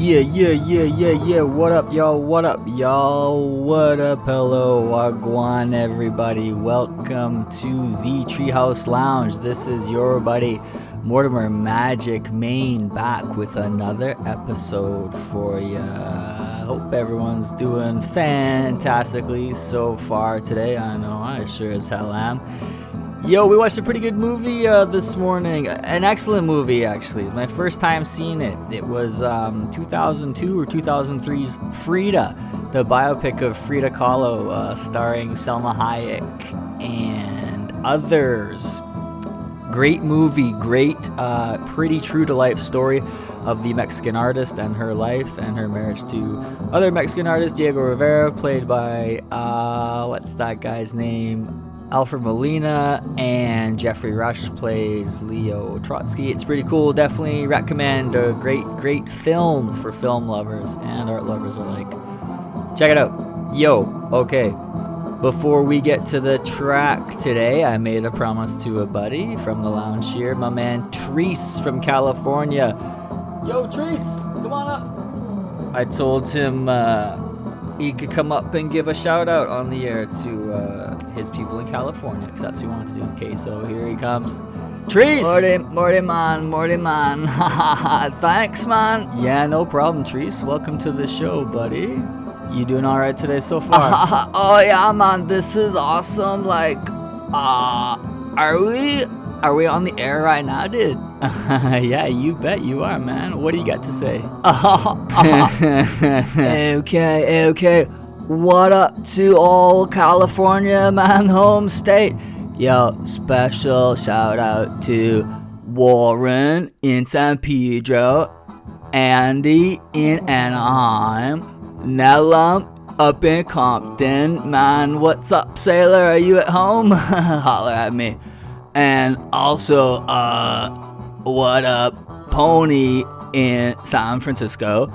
Yeah, yeah, yeah, yeah, yeah. What up, y'all? What up, y'all? What up? Hello, Wagwan, everybody. Welcome to the Treehouse Lounge. This is your buddy Mortimer Magic Main back with another episode for you. Hope everyone's doing fantastically so far today. I know I sure as hell am. Yo, we watched a pretty good movie uh, this morning. An excellent movie, actually. It's my first time seeing it. It was um, 2002 or 2003's Frida, the biopic of Frida Kahlo, uh, starring Salma Hayek and others. Great movie, great, uh, pretty true to life story of the Mexican artist and her life and her marriage to other Mexican artist Diego Rivera, played by, uh, what's that guy's name? Alfred Molina and Geoffrey Rush plays Leo Trotsky. It's pretty cool. Definitely recommend a great, great film for film lovers and art lovers alike. Check it out. Yo, okay. Before we get to the track today, I made a promise to a buddy from the lounge here, my man Treese from California. Yo, Treese, come on up. I told him uh, he could come up and give a shout out on the air to uh, his people in California because that's what he wants to do. Okay, so here he comes. Trees! Morty, Morty man, Morty man. Thanks, man. Yeah, no problem, Trees. Welcome to the show, buddy. You doing all right today so far? oh yeah, man. This is awesome. Like, uh, are we are we on the air right now, dude? yeah, you bet you are, man. What do you got to say? okay, okay. What up to all California, man, home state? Yo, special shout out to Warren in San Pedro, Andy in Anaheim, Nellum up in Compton. Man, what's up, sailor? Are you at home? Holler at me. And also, uh, what up, Pony in San Francisco?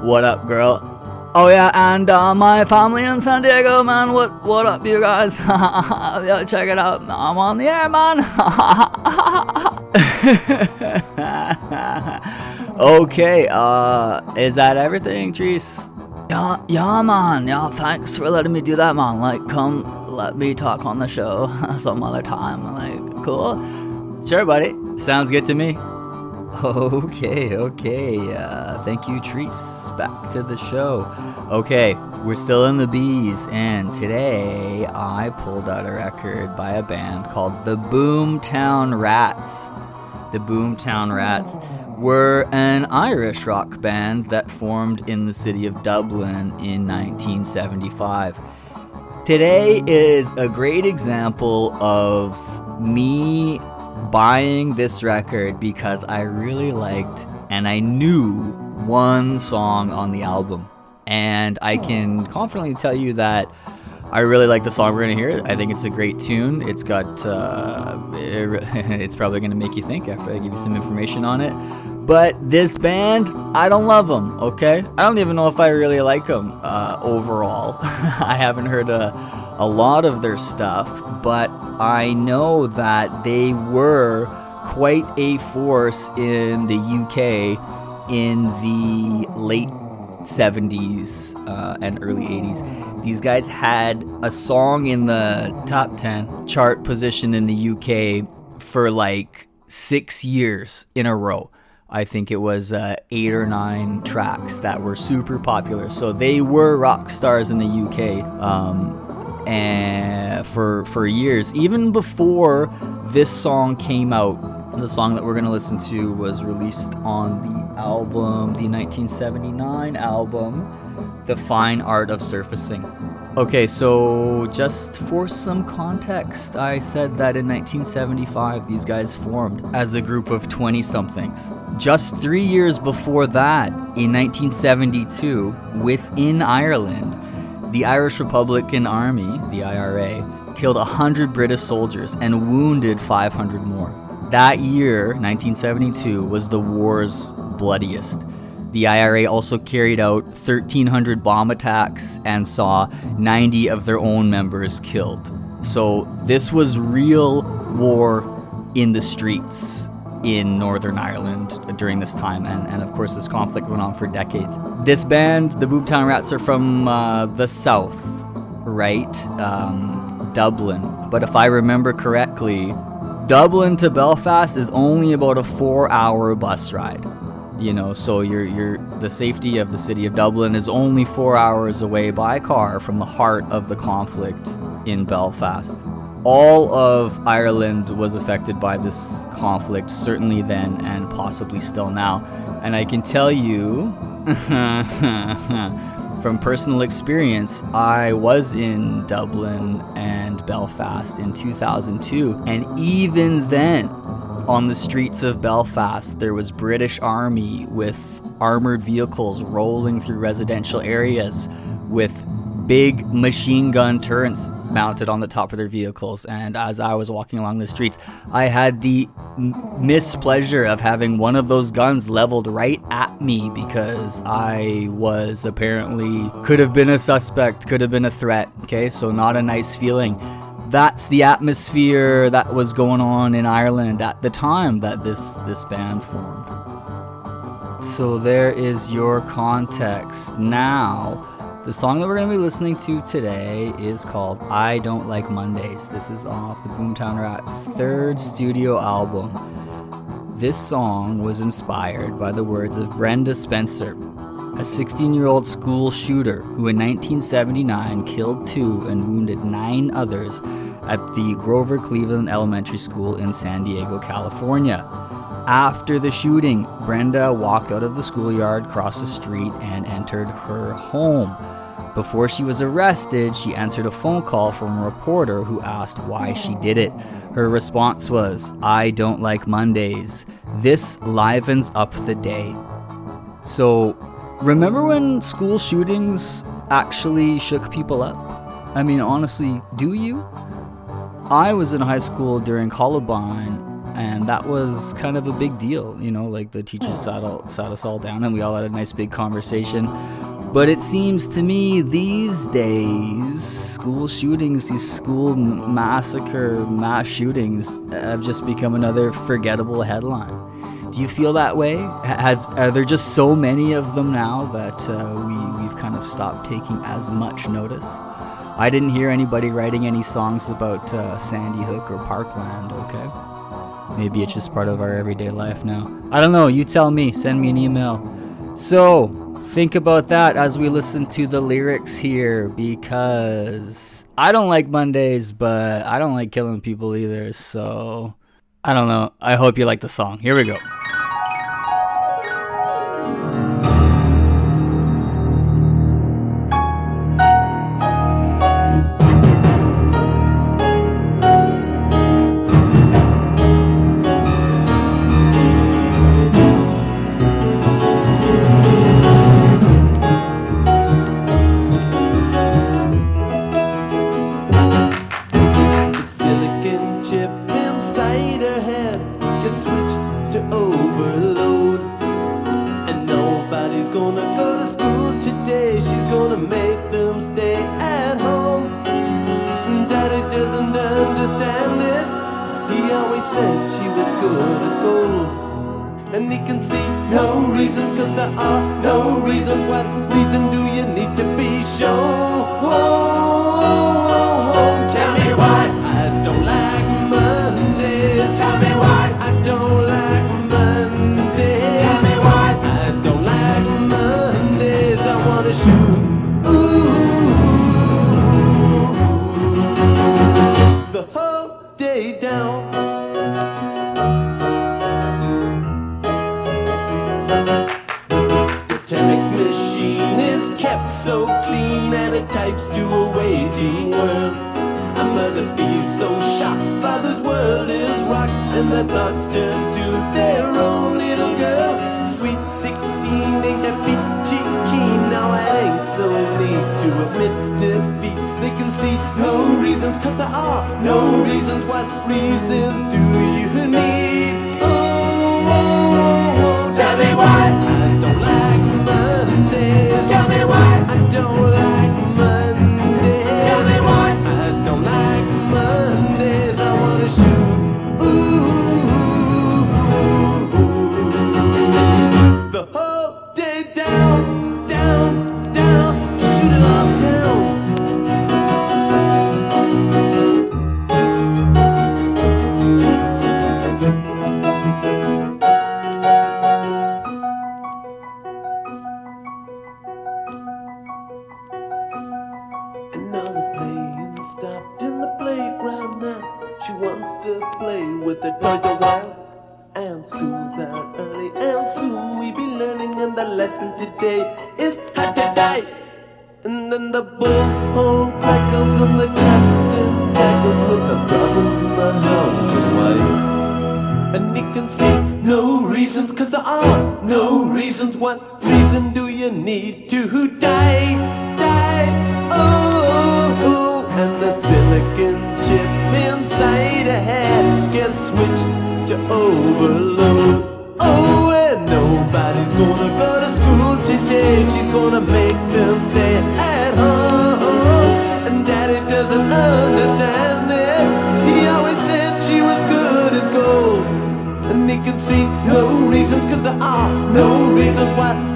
What up, girl? Oh yeah, and uh, my family in San Diego, man. What what up, you guys? Yo, check it out. I'm on the air, man. okay, uh, is that everything, Trees? Yeah, yeah, man. Yeah, thanks for letting me do that, man. Like, come let me talk on the show some other time. Like, cool. Sure, buddy. Sounds good to me. Okay, okay. Uh, thank you, Treats. Back to the show. Okay, we're still in the bees, and today I pulled out a record by a band called the Boomtown Rats. The Boomtown Rats were an Irish rock band that formed in the city of Dublin in 1975. Today is a great example of me buying this record because I really liked and I knew one song on the album. And I can confidently tell you that I really like the song we're gonna hear. I think it's a great tune. It's got, uh, it, it's probably gonna make you think after I give you some information on it. But this band, I don't love them. Okay, I don't even know if I really like them uh, overall. I haven't heard a, a lot of their stuff, but I know that they were quite a force in the UK in the late 70s uh, and early 80s. These guys had a song in the top 10 chart position in the UK for like six years in a row. I think it was uh, eight or nine tracks that were super popular. So they were rock stars in the UK. Um, and for for years, even before this song came out, the song that we're gonna listen to was released on the album, the 1979 album, The Fine Art of Surfacing. Okay, so just for some context, I said that in 1975 these guys formed as a group of 20 somethings. Just three years before that, in 1972, within Ireland, the Irish Republican Army, the IRA, killed 100 British soldiers and wounded 500 more. That year, 1972, was the war's bloodiest. The IRA also carried out 1,300 bomb attacks and saw 90 of their own members killed. So, this was real war in the streets. in Northern Ireland during this time, and, and of course, this conflict went on for decades. This band, the Boomtown Rats, are from uh, the south, right? Um, Dublin. But if I remember correctly, Dublin to Belfast is only about a four hour bus ride. You know, so you're, you're, the safety of the city of Dublin is only four hours away by car from the heart of the conflict in Belfast all of Ireland was affected by this conflict, certainly then and possibly still now. And I can tell you from personal experience, I was in Dublin and Belfast in 2002. And even then, on the streets of Belfast, there was British Army with armored vehicles rolling through residential areas with big machine gun turrets mounted on the top of their vehicles. And as I was walking along the streets, I had the mispleasure of having one of those guns leveled right at me because I was apparently could have been a suspect, could have been a threat. Okay, so not a nice feeling. That's the atmosphere that was going on in Ireland at the time that this this band formed. So there is your context. Now, the song that we're going to be listening to today is called I Don't Like Mondays. This is off the Boomtown Rats' third studio album. This song was inspired by the words of Brenda Spencer, a 16 year old school shooter who in 1979 killed two and wounded nine others at the Grover Cleveland Elementary School in San Diego, California. After the shooting, Brenda walked out of the schoolyard, crossed the street, and entered her home. Before she was arrested, she answered a phone call from a reporter who asked why she did it. Her response was, I don't like Mondays. This livens up the day. So, remember when school shootings actually shook people up? I mean, honestly, do you? I was in high school during Columbine and that was kind of a big deal. You know, like the teachers sat, all, sat us all down and we all had a nice big conversation. But it seems to me these days, school shootings, these school massacre, mass shootings, have just become another forgettable headline. Do you feel that way? Have, are there just so many of them now that uh, we, we've kind of stopped taking as much notice? I didn't hear anybody writing any songs about uh, Sandy Hook or Parkland, okay? Maybe it's just part of our everyday life now. I don't know. You tell me. Send me an email. So, think about that as we listen to the lyrics here because I don't like Mondays, but I don't like killing people either. So, I don't know. I hope you like the song. Here we go. doesn't understand it. He always said she was good as gold. And he can see no reasons, cause there are no reasons. What reason do you need to be sure? down. The telex machine is kept so clean and it types to a waiting world. A mother feels so shocked, father's world is rocked, and the thoughts turn to their own little girl. Sweet 16 ain't that peachy keen, now I ain't so neat to admit reasons, cause there are no reasons. What reasons do the bullhorn crackles, and the captain tackles with the problems in the house and wife. And he can see no reasons, cause there are no reasons. What reason do you need to die? Die, oh, oh. and the silicon chip inside a head gets switched to overload. Oh, and nobody's gonna go to school today. She's gonna make them stay there are no reasons. What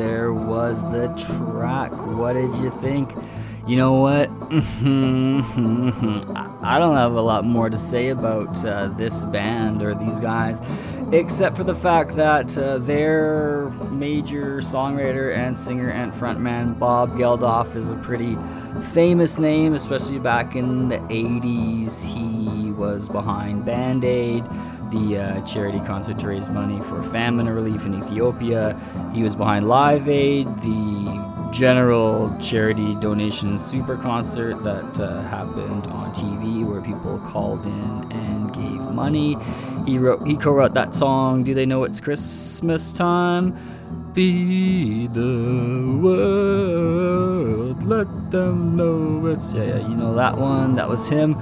There was the track. What did you think? You know what? I don't have a lot more to say about uh, this band or these guys, except for the fact that uh, their major songwriter and singer and frontman Bob Geldof is a pretty famous name, especially back in the 80s. He was behind Band Aid the uh, charity concert to raise money for famine relief in Ethiopia. He was behind Live Aid, the general charity donation super concert that uh, happened on TV where people called in and gave money. He wrote, he co-wrote that song. Do they know it's Christmas time? Feed the world, let them know it's yeah, yeah, you know that one. That was him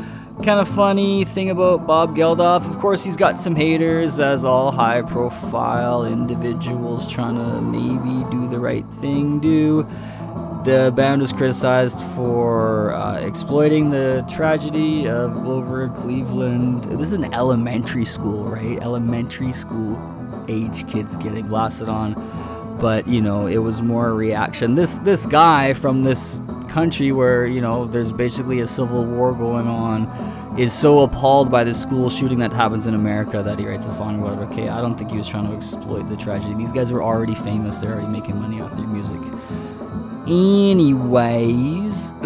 kind of funny thing about Bob Geldof. Of course, he's got some haters, as all high profile individuals trying to maybe do the right thing do. The band was criticized for uh, exploiting the tragedy of Grover Cleveland. This is an elementary school, right? Elementary school age kids getting blasted on. But you know, it was more a reaction. This this guy from this country where you know there's basically a civil war going on is so appalled by the school shooting that happens in America that he writes a song about it. Okay, I don't think he was trying to exploit the tragedy. These guys were already famous. They're already making money off their music. Anyways,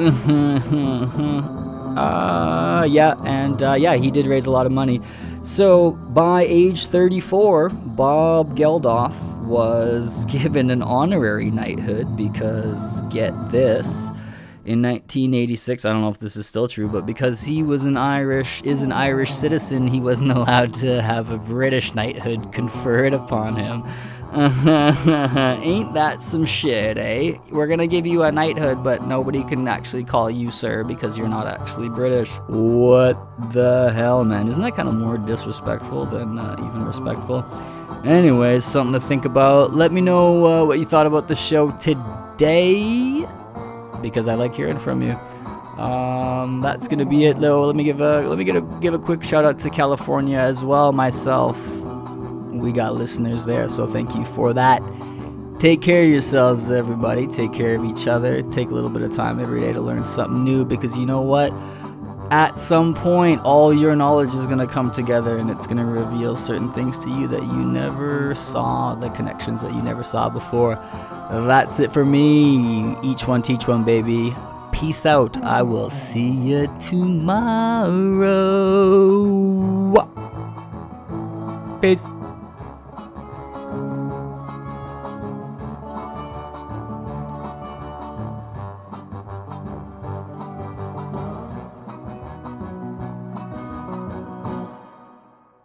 uh, yeah, and uh, yeah, he did raise a lot of money. So by age 34, Bob Geldof was given an honorary knighthood because get this in 1986 i don't know if this is still true but because he was an irish is an irish citizen he wasn't allowed to have a british knighthood conferred upon him. Ain't that some shit eh? We're gonna give you a knighthood but nobody can actually call you sir because you're not actually british. What the hell man? Isn't that kind of more disrespectful than uh, even respectful? Anyways something to think about. Let me know uh, what you thought about the show today because I like hearing from you. Um, that's gonna be it though. Let me give a let me get a give a quick shout out to California as well myself. We got listeners there, so thank you for that. Take care of yourselves, everybody. Take care of each other. Take a little bit of time every day to learn something new because you know what? At some point, all your knowledge is going to come together and it's going to reveal certain things to you that you never saw, the connections that you never saw before. That's it for me. Each one teach one, baby. Peace out. I will see you tomorrow. Peace.